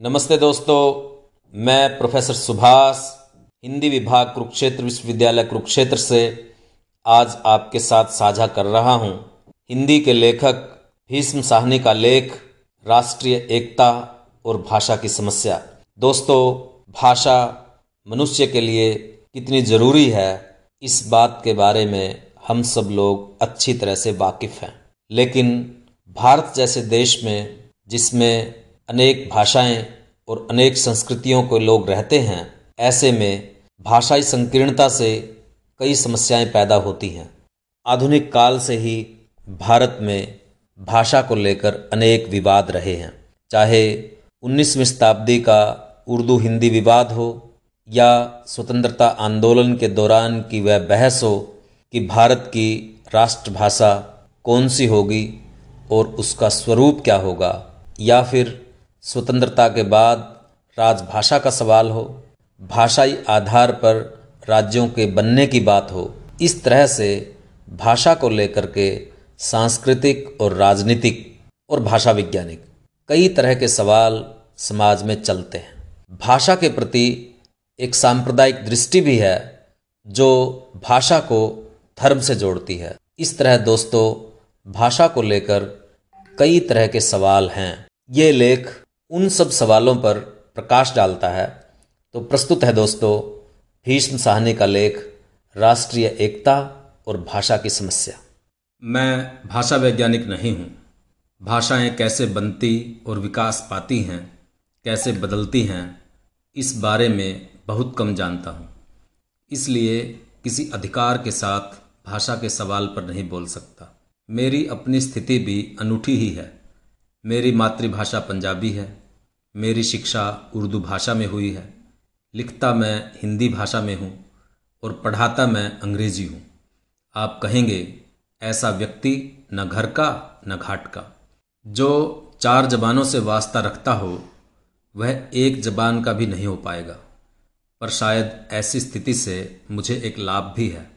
नमस्ते दोस्तों, मैं प्रोफेसर सुभाष, हिंदी विभाग कुरुक्षेत्र विश्वविद्यालय कुरुक्षेत्र से आज आपके साथ साझा कर रहा हूँ। हिंदी के लेखक, भीष्म साहनी का लेख, राष्ट्रीय एकता और भाषा की समस्या। दोस्तों, भाषा मनुष्य के लिए कितनी ज़रूरी है, इस बात के बारे में हम सब लोग अच्छी तरह से वाकिफ़ हैं। लेकिन भारत जैसे देश में, जिसमें अनेक भाषाएँ और अनेक संस्कृतियों के लोग रहते हैं, ऐसे में भाषाई संकीर्णता से कई समस्याएँ पैदा होती हैं। आधुनिक काल से ही भारत में भाषा को लेकर अनेक विवाद रहे हैं। चाहे 19वीं शताब्दी का उर्दू हिंदी विवाद हो या स्वतंत्रता आंदोलन के दौरान की वह बहस हो कि भारत की राष्ट्रभाषा कौन सी होगी और उसका स्वरूप क्या होगा या फिर स्वतंत्रता के बाद राजभाषा का सवाल हो, भाषाई आधार पर राज्यों के बनने की बात हो, इस तरह से भाषा को लेकर के सांस्कृतिक और राजनीतिक और भाषा वैज्ञानिक कई तरह के सवाल समाज में चलते हैं। भाषा के प्रति एक सांप्रदायिक दृष्टि भी है जो भाषा को धर्म से जोड़ती है। इस तरह दोस्तों, भाषा को लेकर कई तरह के सवाल हैं। ये लेख उन सब सवालों पर प्रकाश डालता है। तो प्रस्तुत है दोस्तों, भीष्म साहनी का लेख राष्ट्रीय एकता और भाषा की समस्या। मैं भाषा वैज्ञानिक नहीं हूँ। भाषाएँ कैसे बनती और विकास पाती हैं, कैसे बदलती हैं, इस बारे में बहुत कम जानता हूँ। इसलिए किसी अधिकार के साथ भाषा के सवाल पर नहीं बोल सकता। मेरी अपनी स्थिति भी अनूठी ही है। मेरी मातृभाषा पंजाबी है, मेरी शिक्षा उर्दू भाषा में हुई है, लिखता मैं हिंदी भाषा में हूँ और पढ़ाता मैं अंग्रेज़ी हूँ। आप कहेंगे, ऐसा व्यक्ति न घर का, न घाट का। जो चार जबानों से वास्ता रखता हो, वह एक जबान का भी नहीं हो पाएगा। पर शायद ऐसी स्थिति से मुझे एक लाभ भी है।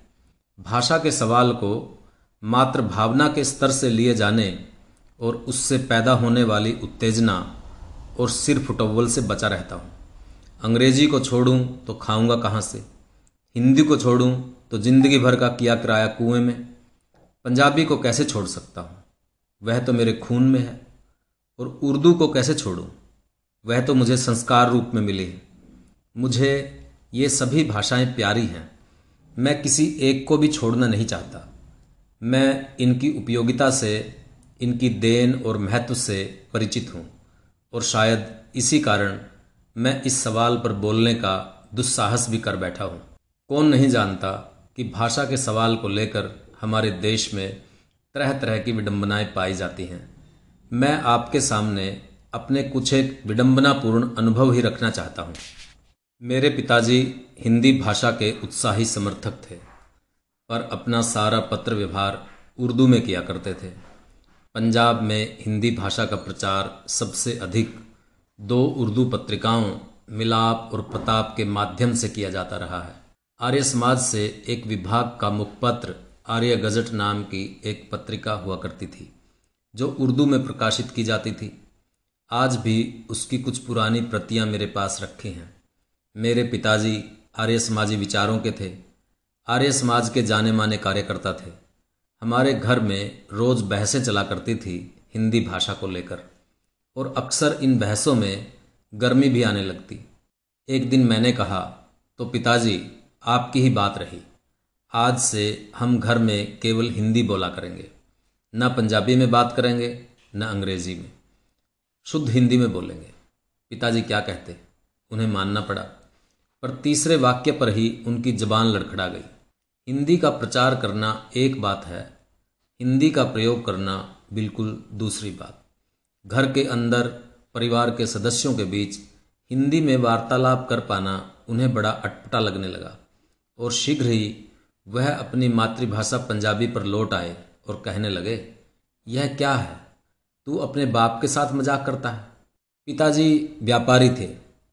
भाषा के सवाल को मात्र भावना के स्तर से लिए जाने और उससे पैदा होने वाली उत्तेजना और सिर फुटव्वल से बचा रहता हूँ। अंग्रेज़ी को छोड़ूं तो खाऊँगा कहाँ से? हिंदी को छोड़ूं तो ज़िंदगी भर का किया किराया कुएँ में। पंजाबी को कैसे छोड़ सकता हूँ? वह तो मेरे खून में है। और उर्दू को कैसे छोड़ूं? वह तो मुझे संस्कार रूप में मिली है। मुझे ये सभी भाषाएँ प्यारी हैं। मैं किसी एक को भी छोड़ना नहीं चाहता। मैं इनकी उपयोगिता से इनकी देन और महत्व से परिचित हूँ। और शायद इसी कारण मैं इस सवाल पर बोलने का दुस्साहस भी कर बैठा हूँ। कौन नहीं जानता कि भाषा के सवाल को लेकर हमारे देश में तरह तरह की विडंबनाएँ पाई जाती हैं। मैं आपके सामने अपने कुछ एक विडंबनापूर्ण अनुभव ही रखना चाहता हूँ। मेरे पिताजी हिंदी भाषा के उत्साही समर्थक थे पर अपना सारा पत्र व्यवहार उर्दू में किया करते थे। पंजाब में हिंदी भाषा का प्रचार सबसे अधिक दो उर्दू पत्रिकाओं, मिलाप और प्रताप के माध्यम से किया जाता रहा है। आर्य समाज से एक विभाग का मुखपत्र आर्य गजट नाम की एक पत्रिका हुआ करती थी, जो उर्दू में प्रकाशित की जाती थी। आज भी उसकी कुछ पुरानी प्रतियाँ मेरे पास रखी हैं। मेरे पिताजी आर्य समाजी विचारों के थे। आर्य समाज के जाने माने कार्यकर्ता थे। हमारे घर में रोज़ बहसें चला करती थी हिंदी भाषा को लेकर, और अक्सर इन बहसों में गर्मी भी आने लगती। एक दिन मैंने कहा तो पिताजी, आपकी ही बात रही। आज से हम घर में केवल हिंदी बोला करेंगे। न पंजाबी में बात करेंगे, न अंग्रेज़ी में। शुद्ध हिंदी में बोलेंगे। पिताजी क्या कहते? उन्हें मानना पड़ा। पर तीसरे वाक्य पर ही उनकी जबान लड़खड़ा गई। हिंदी का प्रचार करना एक बात है, हिंदी का प्रयोग करना बिल्कुल दूसरी बात। घर के अंदर, परिवार के सदस्यों के बीच हिंदी में वार्तालाप कर पाना उन्हें बड़ा अटपटा लगने लगा और शीघ्र ही वह अपनी मातृभाषा पंजाबी पर लौट आए और कहने लगे, यह क्या है? तू अपने बाप के साथ मज़ाक करता है। पिताजी व्यापारी थे।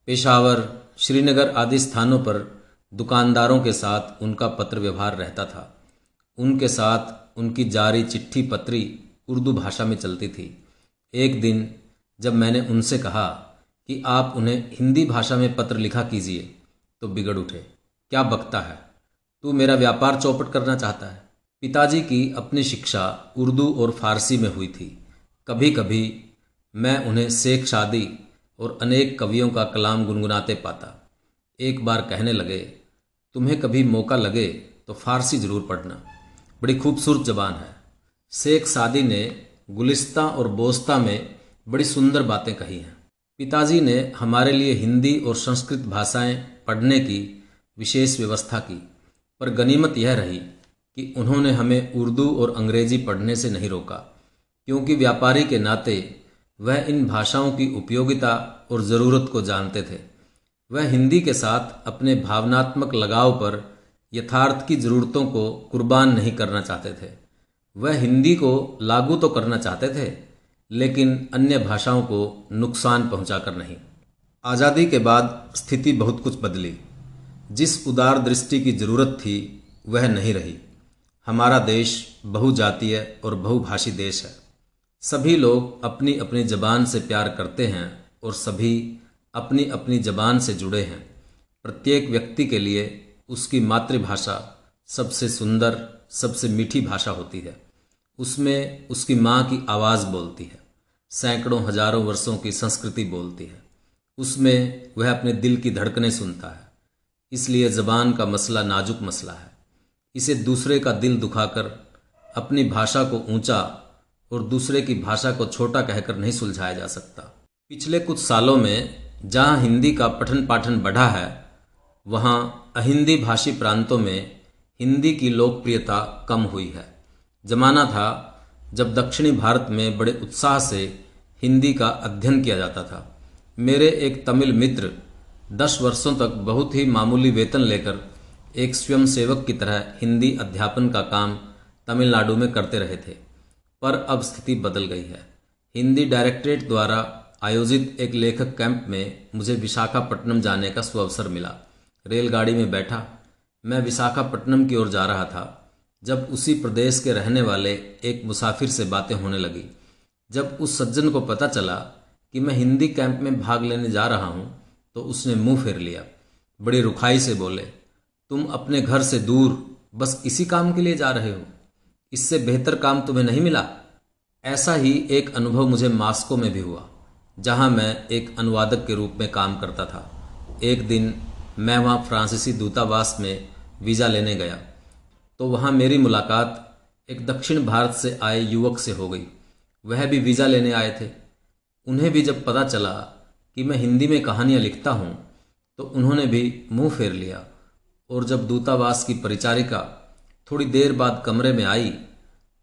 पेशावर, श्रीनगर आदि स्थानों पर दुकानदारों के साथ उनका पत्र व्यवहार रहता था। उनके साथ उनकी जारी चिट्ठी पत्री उर्दू भाषा में चलती थी। एक दिन जब मैंने उनसे कहा कि आप उन्हें हिंदी भाषा में पत्र लिखा कीजिए तो बिगड़ उठे। क्या बकता है? तू मेरा व्यापार चौपट करना चाहता है। पिताजी की अपनी शिक्षा उर्दू और फारसी में हुई थी। कभी कभी मैं उन्हें शेख शादी और अनेक कवियों का कलाम गुनगुनाते पाता। एक बार कहने लगे, तुम्हें कभी मौका लगे तो फारसी ज़रूर पढ़ना। बड़ी खूबसूरत जबान है। शेख सादी ने गुलिस्ता और बोस्ता में बड़ी सुंदर बातें कही हैं। पिताजी ने हमारे लिए हिंदी और संस्कृत भाषाएँ पढ़ने की विशेष व्यवस्था की, पर गनीमत यह रही कि उन्होंने हमें उर्दू और अंग्रेज़ी पढ़ने से नहीं रोका, क्योंकि व्यापारी के नाते वह इन भाषाओं की उपयोगिता और ज़रूरत को जानते थे। वह हिंदी के साथ अपने भावनात्मक लगाव पर यथार्थ की ज़रूरतों को कुर्बान नहीं करना चाहते थे। वह हिंदी को लागू तो करना चाहते थे, लेकिन अन्य भाषाओं को नुकसान पहुंचाकर नहीं। आज़ादी के बाद स्थिति बहुत कुछ बदली। जिस उदार दृष्टि की ज़रूरत थी, वह नहीं रही। हमारा देश बहुजातीय और बहुभाषी देश है। सभी लोग अपनी अपनी जबान से प्यार करते हैं और सभी अपनी अपनी जबान से जुड़े हैं। प्रत्येक व्यक्ति के लिए उसकी मातृभाषा सबसे सुंदर, सबसे मीठी भाषा होती है। उसमें उसकी माँ की आवाज़ बोलती है। सैकड़ों हज़ारों वर्षों की संस्कृति बोलती है। उसमें वह अपने दिल की धड़कनें सुनता है। इसलिए ज़बान का मसला नाजुक मसला है। इसे दूसरे का दिल दुखाकर, अपनी भाषा को ऊँचा और दूसरे की भाषा को छोटा कहकर नहीं सुलझाया जा सकता। पिछले कुछ सालों में जहाँ हिंदी का पठन पाठन बढ़ा है, वहाँ अहिंदी भाषी प्रांतों में हिंदी की लोकप्रियता कम हुई है। जमाना था जब दक्षिणी भारत में बड़े उत्साह से हिंदी का अध्ययन किया जाता था। मेरे एक तमिल मित्र दस वर्षों तक बहुत ही मामूली वेतन लेकर एक स्वयं सेवक की तरह हिंदी अध्यापन का काम तमिलनाडु में करते रहे थे, पर अब स्थिति बदल गई है। हिंदी डायरेक्टरेट द्वारा आयोजित एक लेखक कैंप में मुझे विशाखापट्टनम जाने का सुअवसर मिला। रेलगाड़ी में बैठा, मैं विशाखापट्टनम की ओर जा रहा था, जब उसी प्रदेश के रहने वाले एक मुसाफिर से बातें होने लगी। जब उस सज्जन को पता चला कि मैं हिंदी कैंप में भाग लेने जा रहा हूँ तो उसने मुँह फेर लिया। बड़ी रुखाई से बोले, तुम अपने घर से दूर बस इसी काम के लिए जा रहे हो? इससे बेहतर काम तुम्हें नहीं मिला? ऐसा ही एक अनुभव मुझे मास्को में भी हुआ। जहाँ मैं एक अनुवादक के रूप में काम करता था। एक दिन मैं वहाँ फ्रांसीसी दूतावास में वीज़ा लेने गया तो वहाँ मेरी मुलाकात एक दक्षिण भारत से आए युवक से हो गई। वह भी वीज़ा लेने आए थे। उन्हें भी जब पता चला कि मैं हिंदी में कहानियाँ लिखता हूँ तो उन्होंने भी मुँह फेर लिया और जब दूतावास की परिचारिका थोड़ी देर बाद कमरे में आई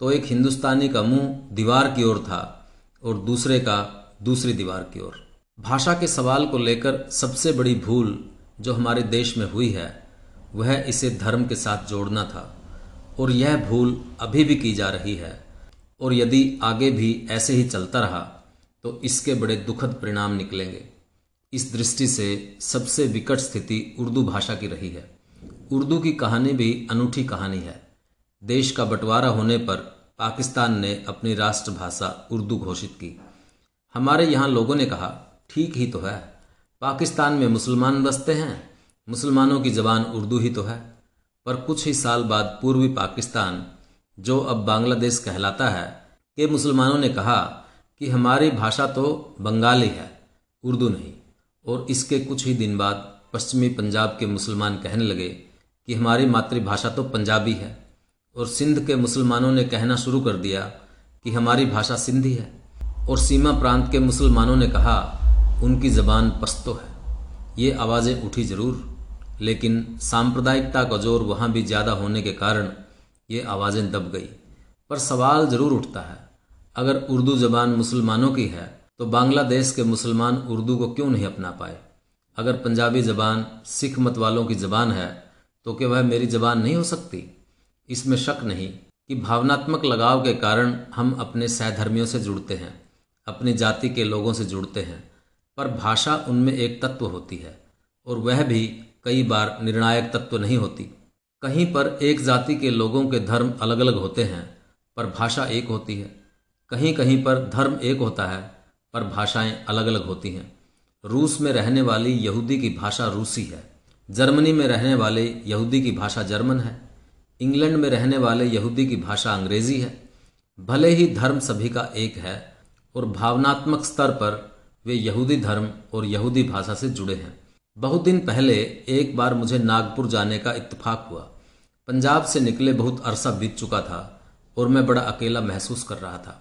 तो एक हिंदुस्तानी का मुँह दीवार की ओर था और दूसरे का दूसरी दीवार की ओर। भाषा के सवाल को लेकर सबसे बड़ी भूल जो हमारे देश में हुई है, वह इसे धर्म के साथ जोड़ना था। और यह भूल अभी भी की जा रही है। और यदि आगे भी ऐसे ही चलता रहा तो इसके बड़े दुखद परिणाम निकलेंगे। इस दृष्टि से सबसे विकट स्थिति उर्दू भाषा की रही है। उर्दू की कहानी भी अनूठी कहानी है। देश का बंटवारा होने पर पाकिस्तान ने अपनी राष्ट्रभाषा उर्दू घोषित की। हमारे यहाँ लोगों ने कहा, ठीक ही तो है। पाकिस्तान में मुसलमान बसते हैं। मुसलमानों की ज़बान उर्दू ही तो है। पर कुछ ही साल बाद पूर्वी पाकिस्तान, जो अब बांग्लादेश कहलाता है, के मुसलमानों ने कहा कि हमारी भाषा तो बंगाली है, उर्दू नहीं। और इसके कुछ ही दिन बाद पश्चिमी पंजाब के मुसलमान कहने लगे कि हमारी मातृभाषा तो पंजाबी है। और सिंध के मुसलमानों ने कहना शुरू कर दिया कि हमारी भाषा सिंधी है। और सीमा प्रांत के मुसलमानों ने कहा, उनकी ज़बान पस्तो है। ये आवाज़ें उठी ज़रूर, लेकिन सांप्रदायिकता का ज़ोर वहाँ भी ज़्यादा होने के कारण ये आवाज़ें दब गई। पर सवाल ज़रूर उठता है, अगर उर्दू ज़बान मुसलमानों की है तो बांग्लादेश के मुसलमान उर्दू को क्यों नहीं अपना पाए? अगर पंजाबी ज़बान सिख मत वालों की ज़बान है तो क्या वह मेरी ज़बान नहीं हो सकती? इसमें शक नहीं कि भावनात्मक लगाव के कारण हम अपने सहधर्मियों से जुड़ते हैं। अपनी जाति के लोगों से जुड़ते हैं, पर भाषा उनमें एक तत्व होती है, और वह भी कई बार निर्णायक तत्व नहीं होती। कहीं पर एक जाति के लोगों के धर्म अलग अलग होते हैं, पर भाषा एक होती है। कहीं कहीं पर धर्म एक होता है, पर भाषाएँ अलग अलग होती हैं। रूस में रहने वाली यहूदी की भाषा रूसी है। जर्मनी में रहने वाले यहूदी की भाषा जर्मन है। इंग्लैंड में रहने वाले यहूदी की भाषा अंग्रेज़ी है। भले ही धर्म सभी का एक है और भावनात्मक स्तर पर वे यहूदी धर्म और यहूदी भाषा से जुड़े हैं। बहुत दिन पहले एक बार मुझे नागपुर जाने का इत्तेफाक हुआ। पंजाब से निकले बहुत अरसा बीत चुका था और मैं बड़ा अकेला महसूस कर रहा था।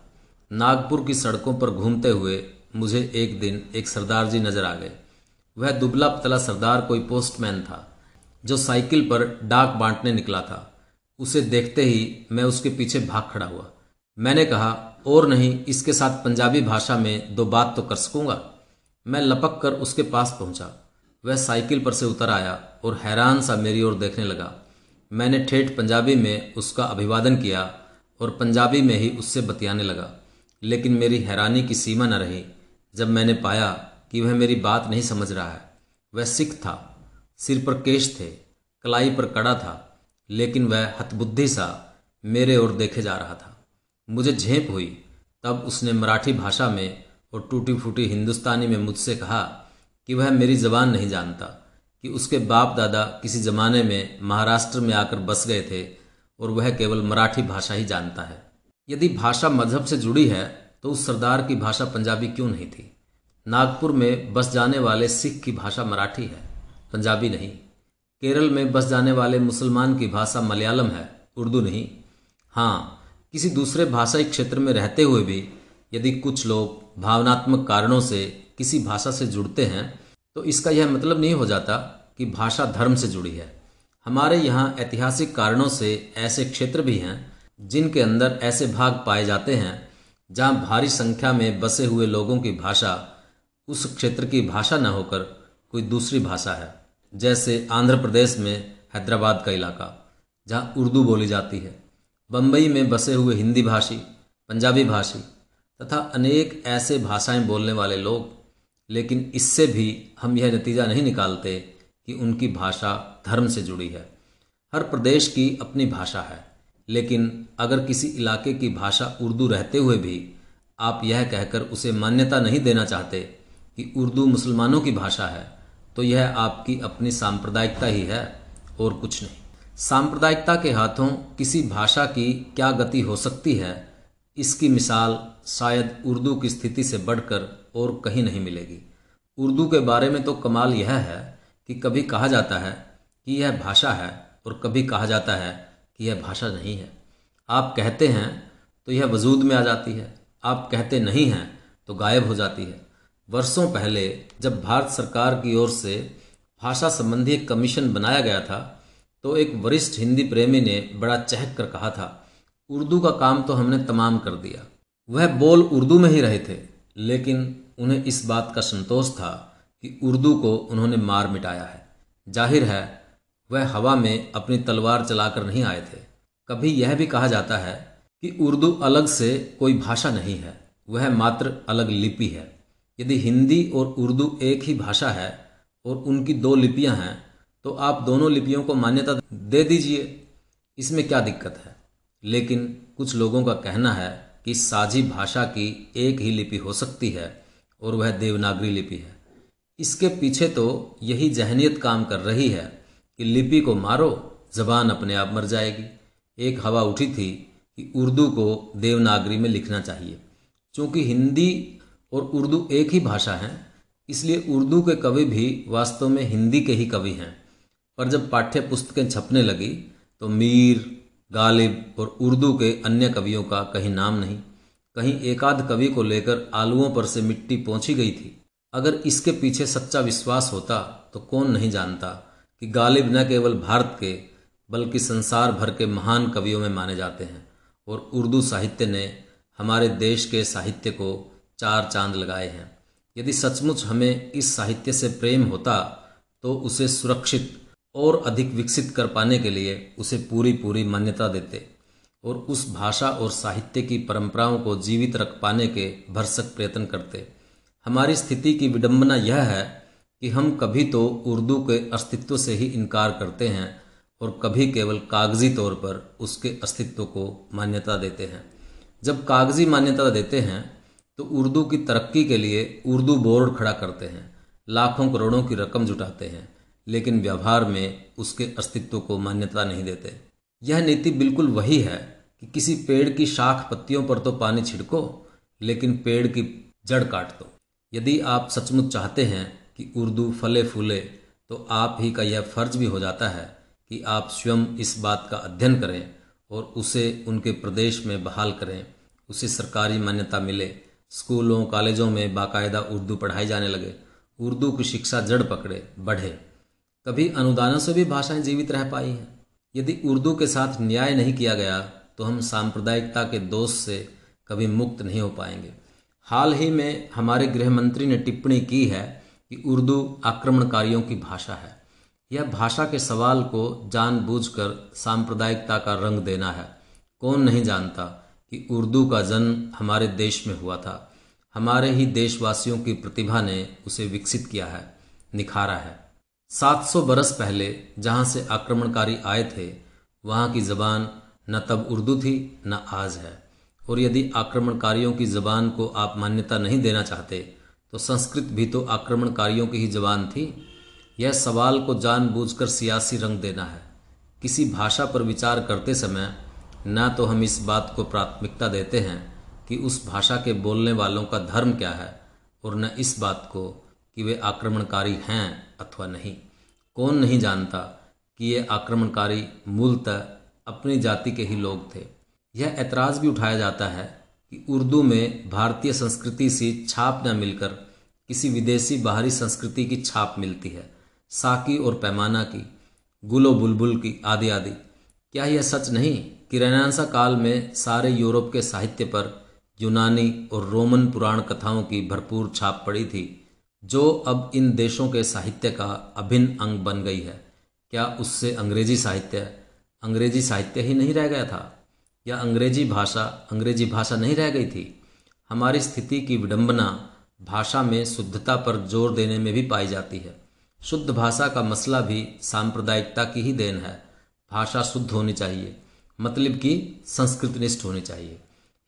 नागपुर की सड़कों पर घूमते हुए मुझे एक दिन एक सरदार जी नज़र आ गए। वह दुबला पतला सरदार कोई पोस्टमैन था, जो साइकिल पर डाक बांटने निकला था। उसे देखते ही मैं उसके पीछे भाग खड़ा हुआ। मैंने कहा और नहीं, इसके साथ पंजाबी भाषा में दो बात तो कर सकूँगा। मैं लपक कर उसके पास पहुँचा। वह साइकिल पर से उतर आया और हैरान सा मेरी ओर देखने लगा। मैंने ठेठ पंजाबी में उसका अभिवादन किया और पंजाबी में ही उससे बतियाने लगा। लेकिन मेरी हैरानी की सीमा न रही। जब मैंने पाया कि वह मेरी बात नहीं समझ रहा है, वह सिख था, सिर पर केश थे, कलाई पर कड़ा था, लेकिन वह हतबुद्धि सा मेरे ओर देखे जा रहा था। मुझे झेप हुई। तब उसने मराठी भाषा में और टूटी फूटी हिंदुस्तानी में मुझसे कहा कि वह मेरी जबान नहीं जानता, कि उसके बाप दादा किसी जमाने में महाराष्ट्र में आकर बस गए थे और वह केवल मराठी भाषा ही जानता है। यदि भाषा मज़हब से जुड़ी है तो उस सरदार की भाषा पंजाबी क्यों नहीं थी? नागपुर में बस जाने वाले सिख की भाषा मराठी है, पंजाबी नहीं। केरल में बस जाने वाले मुसलमान की भाषा मलयालम है, उर्दू नहीं। हाँ किसी दूसरे भाषाई क्षेत्र में रहते हुए भी यदि कुछ लोग भावनात्मक कारणों से किसी भाषा से जुड़ते हैं तो इसका यह मतलब नहीं हो जाता कि भाषा धर्म से जुड़ी है। हमारे यहाँ ऐतिहासिक कारणों से ऐसे क्षेत्र भी हैं, जिनके अंदर ऐसे भाग पाए जाते हैं, जहाँ भारी संख्या में बसे हुए लोगों की भाषा, उस क्षेत्र की भाषा न होकर कोई दूसरी भाषा है। जैसे आंध्र प्रदेश में हैदराबाद का इलाका, जहाँ उर्दू बोली जाती है। बम्बई में बसे हुए हिंदी भाषी, पंजाबी भाषी तथा अनेक ऐसे भाषाएँ बोलने वाले लोग, लेकिन इससे भी हम यह नतीजा नहीं निकालते कि उनकी भाषा धर्म से जुड़ी है। हर प्रदेश की अपनी भाषा है, लेकिन अगर किसी इलाके की भाषा उर्दू रहते हुए भी आप यह कहकर उसे मान्यता नहीं देना चाहते कि उर्दू मुसलमानों की भाषा है तो यह आपकी अपनी सांप्रदायिकता ही है और कुछ नहीं। सांप्रदायिकता के हाथों किसी भाषा की क्या गति हो सकती है, इसकी मिसाल शायद उर्दू की स्थिति से बढ़कर और कहीं नहीं मिलेगी। उर्दू के बारे में तो कमाल यह है कि कभी कहा जाता है कि यह भाषा है और कभी कहा जाता है कि यह भाषा नहीं है। आप कहते हैं तो यह वजूद में आ जाती है, आप कहते नहीं हैं तो गायब हो जाती है। वर्षों पहले जब भारत सरकार की ओर से भाषा संबंधी एक कमीशन बनाया गया था तो एक वरिष्ठ हिंदी प्रेमी ने बड़ा चहक कर कहा था, उर्दू का काम तो हमने तमाम कर दिया। वह बोल उर्दू में ही रहे थे, लेकिन उन्हें इस बात का संतोष था कि उर्दू को उन्होंने मार मिटाया है। ज़ाहिर है, वह हवा में अपनी तलवार चलाकर नहीं आए थे। कभी यह भी कहा जाता है कि उर्दू अलग से कोई भाषा नहीं है, वह मात्र अलग लिपि है। यदि हिंदी और उर्दू एक ही भाषा है और उनकी दो लिपियाँ हैं तो आप दोनों लिपियों को मान्यता दे दीजिए। इसमें क्या दिक्कत है? लेकिन कुछ लोगों का कहना है कि साझी भाषा की एक ही लिपि हो सकती है और वह देवनागरी लिपि है। इसके पीछे तो यही जहनीत काम कर रही है कि लिपि को मारो, जबान अपने आप मर जाएगी। एक हवा उठी थी कि उर्दू को देवनागरी में लिखना चाहिए। क्योंकि हिंदी और उर्दू एक ही भाषा है, इसलिए उर्दू के कवि भी वास्तव में हिंदी के ही कवि हैं। पर जब पाठ्य पुस्तकें छपने लगी तो मीर, गालिब और उर्दू के अन्य कवियों का कहीं नाम नहीं। कहीं एकाध कवि को लेकर आलुओं पर से मिट्टी पहुँची गई थी। अगर इसके पीछे सच्चा विश्वास होता तो कौन नहीं जानता कि गालिब न केवल भारत के, बल्कि संसार भर के महान कवियों में माने जाते हैं। और उर्दू साहित्य ने हमारे देश के साहित्य को चार चाँद लगाए हैं। यदि सचमुच हमें इस साहित्य से प्रेम होता तो उसे सुरक्षित और अधिक विकसित कर पाने के लिए उसे पूरी पूरी मान्यता देते और उस भाषा और साहित्य की परंपराओं को जीवित रख पाने के भरसक प्रयत्न करते। हमारी स्थिति की विडंबना यह है कि हम कभी तो उर्दू के अस्तित्व से ही इनकार करते हैं और कभी केवल कागज़ी तौर पर उसके अस्तित्व को मान्यता देते हैं। जब कागज़ी मान्यता देते हैं तो उर्दू की तरक्की के लिए उर्दू बोर्ड खड़ा करते हैं, लाखों करोड़ों की रकम जुटाते हैं। लेकिन व्यवहार में उसके अस्तित्व को मान्यता नहीं देते। यह नीति बिल्कुल वही है कि किसी पेड़ की शाख पत्तियों पर तो पानी छिड़को, लेकिन पेड़ की जड़ काट दो। यदि आप सचमुच चाहते हैं कि उर्दू फले फूले तो आप ही का यह फ़र्ज़ भी हो जाता है कि आप स्वयं इस बात का अध्ययन करें और उसे उनके प्रदेश में बहाल करें। उसे सरकारी मान्यता मिले, स्कूलों, कॉलेजों में बाकायदा उर्दू पढ़ाई जाने लगे, उर्दू की शिक्षा जड़ पकड़े, बढ़े। कभी अनुदानों से भी भाषाएँ जीवित रह पाई हैं। यदि उर्दू के साथ न्याय नहीं किया गया तो हम सांप्रदायिकता के दोष से कभी मुक्त नहीं हो पाएँगे। हाल ही में हमारे गृह मंत्री ने टिप्पणी की है कि उर्दू आक्रमणकारियों की भाषा है। यह भाषा के सवाल को जानबूझकर सांप्रदायिकता का रंग देना है। कौन नहीं जानता कि उर्दू का जन्म हमारे देश में हुआ था। हमारे ही देशवासियों की प्रतिभा ने उसे विकसित किया है, निखारा है। 700 बरस पहले जहाँ से आक्रमणकारी आए थे, वहाँ की ज़बान न तब उर्दू थी, न आज है। और यदि आक्रमणकारियों की ज़बान को आप मान्यता नहीं देना चाहते तो संस्कृत भी तो आक्रमणकारियों की ही ज़बान थी। यह सवाल को जानबूझकर सियासी रंग देना है। किसी भाषा पर विचार करते समय न तो हम इस बात को प्राथमिकता देते हैं कि उस भाषा के बोलने वालों का धर्म क्या है, और न इस बात को कि वे आक्रमणकारी हैं अथवा नहीं। कौन नहीं जानता कि ये आक्रमणकारी मूलतः अपनी जाति के ही लोग थे। यह ऐतराज़ भी उठाया जाता है कि उर्दू में भारतीय संस्कृति से छाप न मिलकर किसी विदेशी बाहरी संस्कृति की छाप मिलती है। साकी और पैमाना की, गुलो बुलबुल की आदि आदि। क्या यह सच नहीं कि रेनासा काल में सारे यूरोप के साहित्य पर यूनानी और रोमन पुराण कथाओं की भरपूर छाप पड़ी थी? जो अब इन देशों के साहित्य का अभिन्न अंग बन गई है। क्या उससे अंग्रेज़ी साहित्य अंग्रेज़ी साहित्य ही नहीं रह गया था? या अंग्रेज़ी भाषा अंग्रेज़ी भाषा नहीं रह गई थी? हमारी स्थिति की विडंबना भाषा में शुद्धता पर ज़ोर देने में भी पाई जाती है। शुद्ध भाषा का मसला भी सांप्रदायिकता की ही देन है। भाषा शुद्ध होनी चाहिए मतलब कि संस्कृतनिष्ठ होनी चाहिए।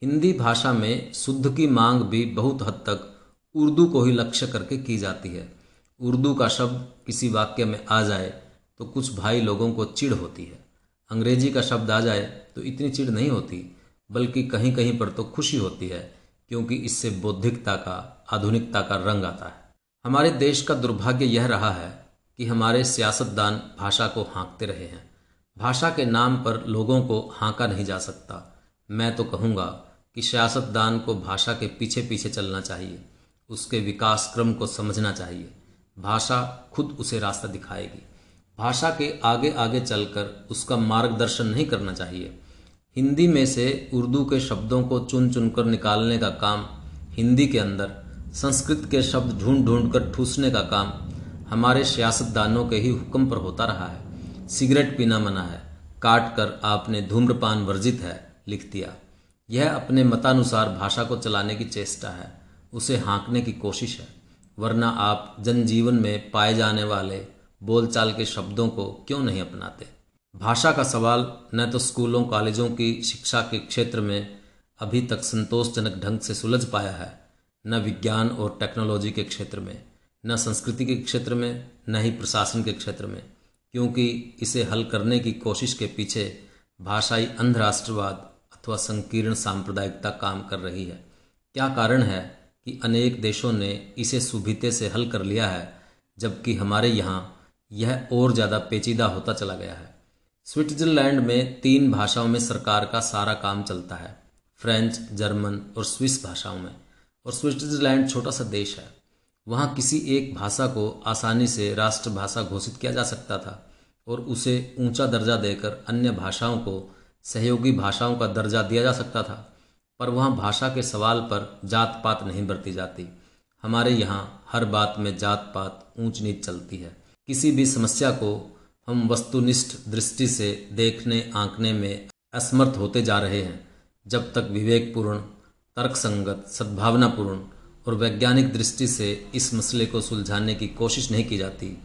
हिंदी भाषा में शुद्ध की मांग भी बहुत हद तक उर्दू को ही लक्ष्य करके की जाती है। उर्दू का शब्द किसी वाक्य में आ जाए तो कुछ भाई लोगों को चिढ़ होती है। अंग्रेज़ी का शब्द आ जाए तो इतनी चिढ़ नहीं होती, बल्कि कहीं कहीं पर तो खुशी होती है, क्योंकि इससे बौद्धिकता का, आधुनिकता का रंग आता है। हमारे देश का दुर्भाग्य यह रहा है कि हमारे सियासतदान भाषा को हाँकते रहे हैं। भाषा के नाम पर लोगों को हाँका नहीं जा सकता। मैं तो कहूँगा कि सियासतदान को भाषा के पीछे पीछे चलना चाहिए। उसके विकास क्रम को समझना चाहिए। भाषा खुद उसे रास्ता दिखाएगी। भाषा के आगे आगे चलकर उसका मार्गदर्शन नहीं करना चाहिए। हिंदी में से उर्दू के शब्दों को चुन चुनकर निकालने का काम, हिंदी के अंदर संस्कृत के शब्द ढूंढ ढूंढ कर ठूसने का काम हमारे सियासतदानों के ही हुक्म पर होता रहा है। सिगरेट पीना मना है, काट कर आपने धूम्रपान वर्जित है, लिख दिया। यह अपने मतानुसार भाषा को चलाने की चेष्टा है। उसे हाँकने की कोशिश है, वरना आप जनजीवन में पाए जाने वाले बोलचाल के शब्दों को क्यों नहीं अपनाते? भाषा का सवाल न तो स्कूलों, कॉलेजों की शिक्षा के क्षेत्र में अभी तक संतोषजनक ढंग से सुलझ पाया है, न विज्ञान और टेक्नोलॉजी के क्षेत्र में, न संस्कृति के क्षेत्र में, न ही प्रशासन के क्षेत्र में, क्योंकि इसे हल करने की कोशिश के पीछे भाषाई अंधराष्ट्रवाद अथवा संकीर्ण सांप्रदायिकता काम कर रही है। क्या कारण है कि अनेक देशों ने इसे सुभिते से हल कर लिया है, जबकि हमारे यहाँ यह और ज़्यादा पेचीदा होता चला गया है। स्विट्जरलैंड में तीन भाषाओं में सरकार का सारा काम चलता है, फ्रेंच, जर्मन और स्विस भाषाओं में। और स्विट्जरलैंड छोटा सा देश है। वहाँ किसी एक भाषा को आसानी से राष्ट्रभाषा घोषित किया जा सकता था और उसे ऊँचा दर्जा देकर अन्य भाषाओं को सहयोगी भाषाओं का दर्जा दिया जा सकता था। पर वहाँ भाषा के सवाल पर जात पात नहीं बरती जाती। हमारे यहाँ हर बात में जात पात ऊंच नीच चलती है। किसी भी समस्या को हम वस्तुनिष्ठ दृष्टि से देखने, आंकने में असमर्थ होते जा रहे हैं। जब तक विवेकपूर्ण, तर्कसंगत, सद्भावनापूर्ण और वैज्ञानिक दृष्टि से इस मसले को सुलझाने की कोशिश नहीं की जाती,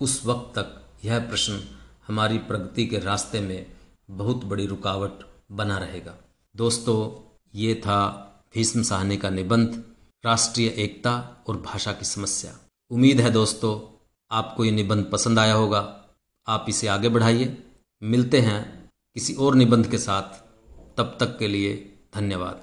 उस वक्त तक यह प्रश्न हमारी प्रगति के रास्ते में बहुत बड़ी रुकावट बना रहेगा। दोस्तों ये था भीष्म साहनी का निबंध, राष्ट्रीय एकता और भाषा की समस्या। उम्मीद है दोस्तों, आपको ये निबंध पसंद आया होगा। आप इसे आगे बढ़ाइए। मिलते हैं किसी और निबंध के साथ। तब तक के लिए धन्यवाद।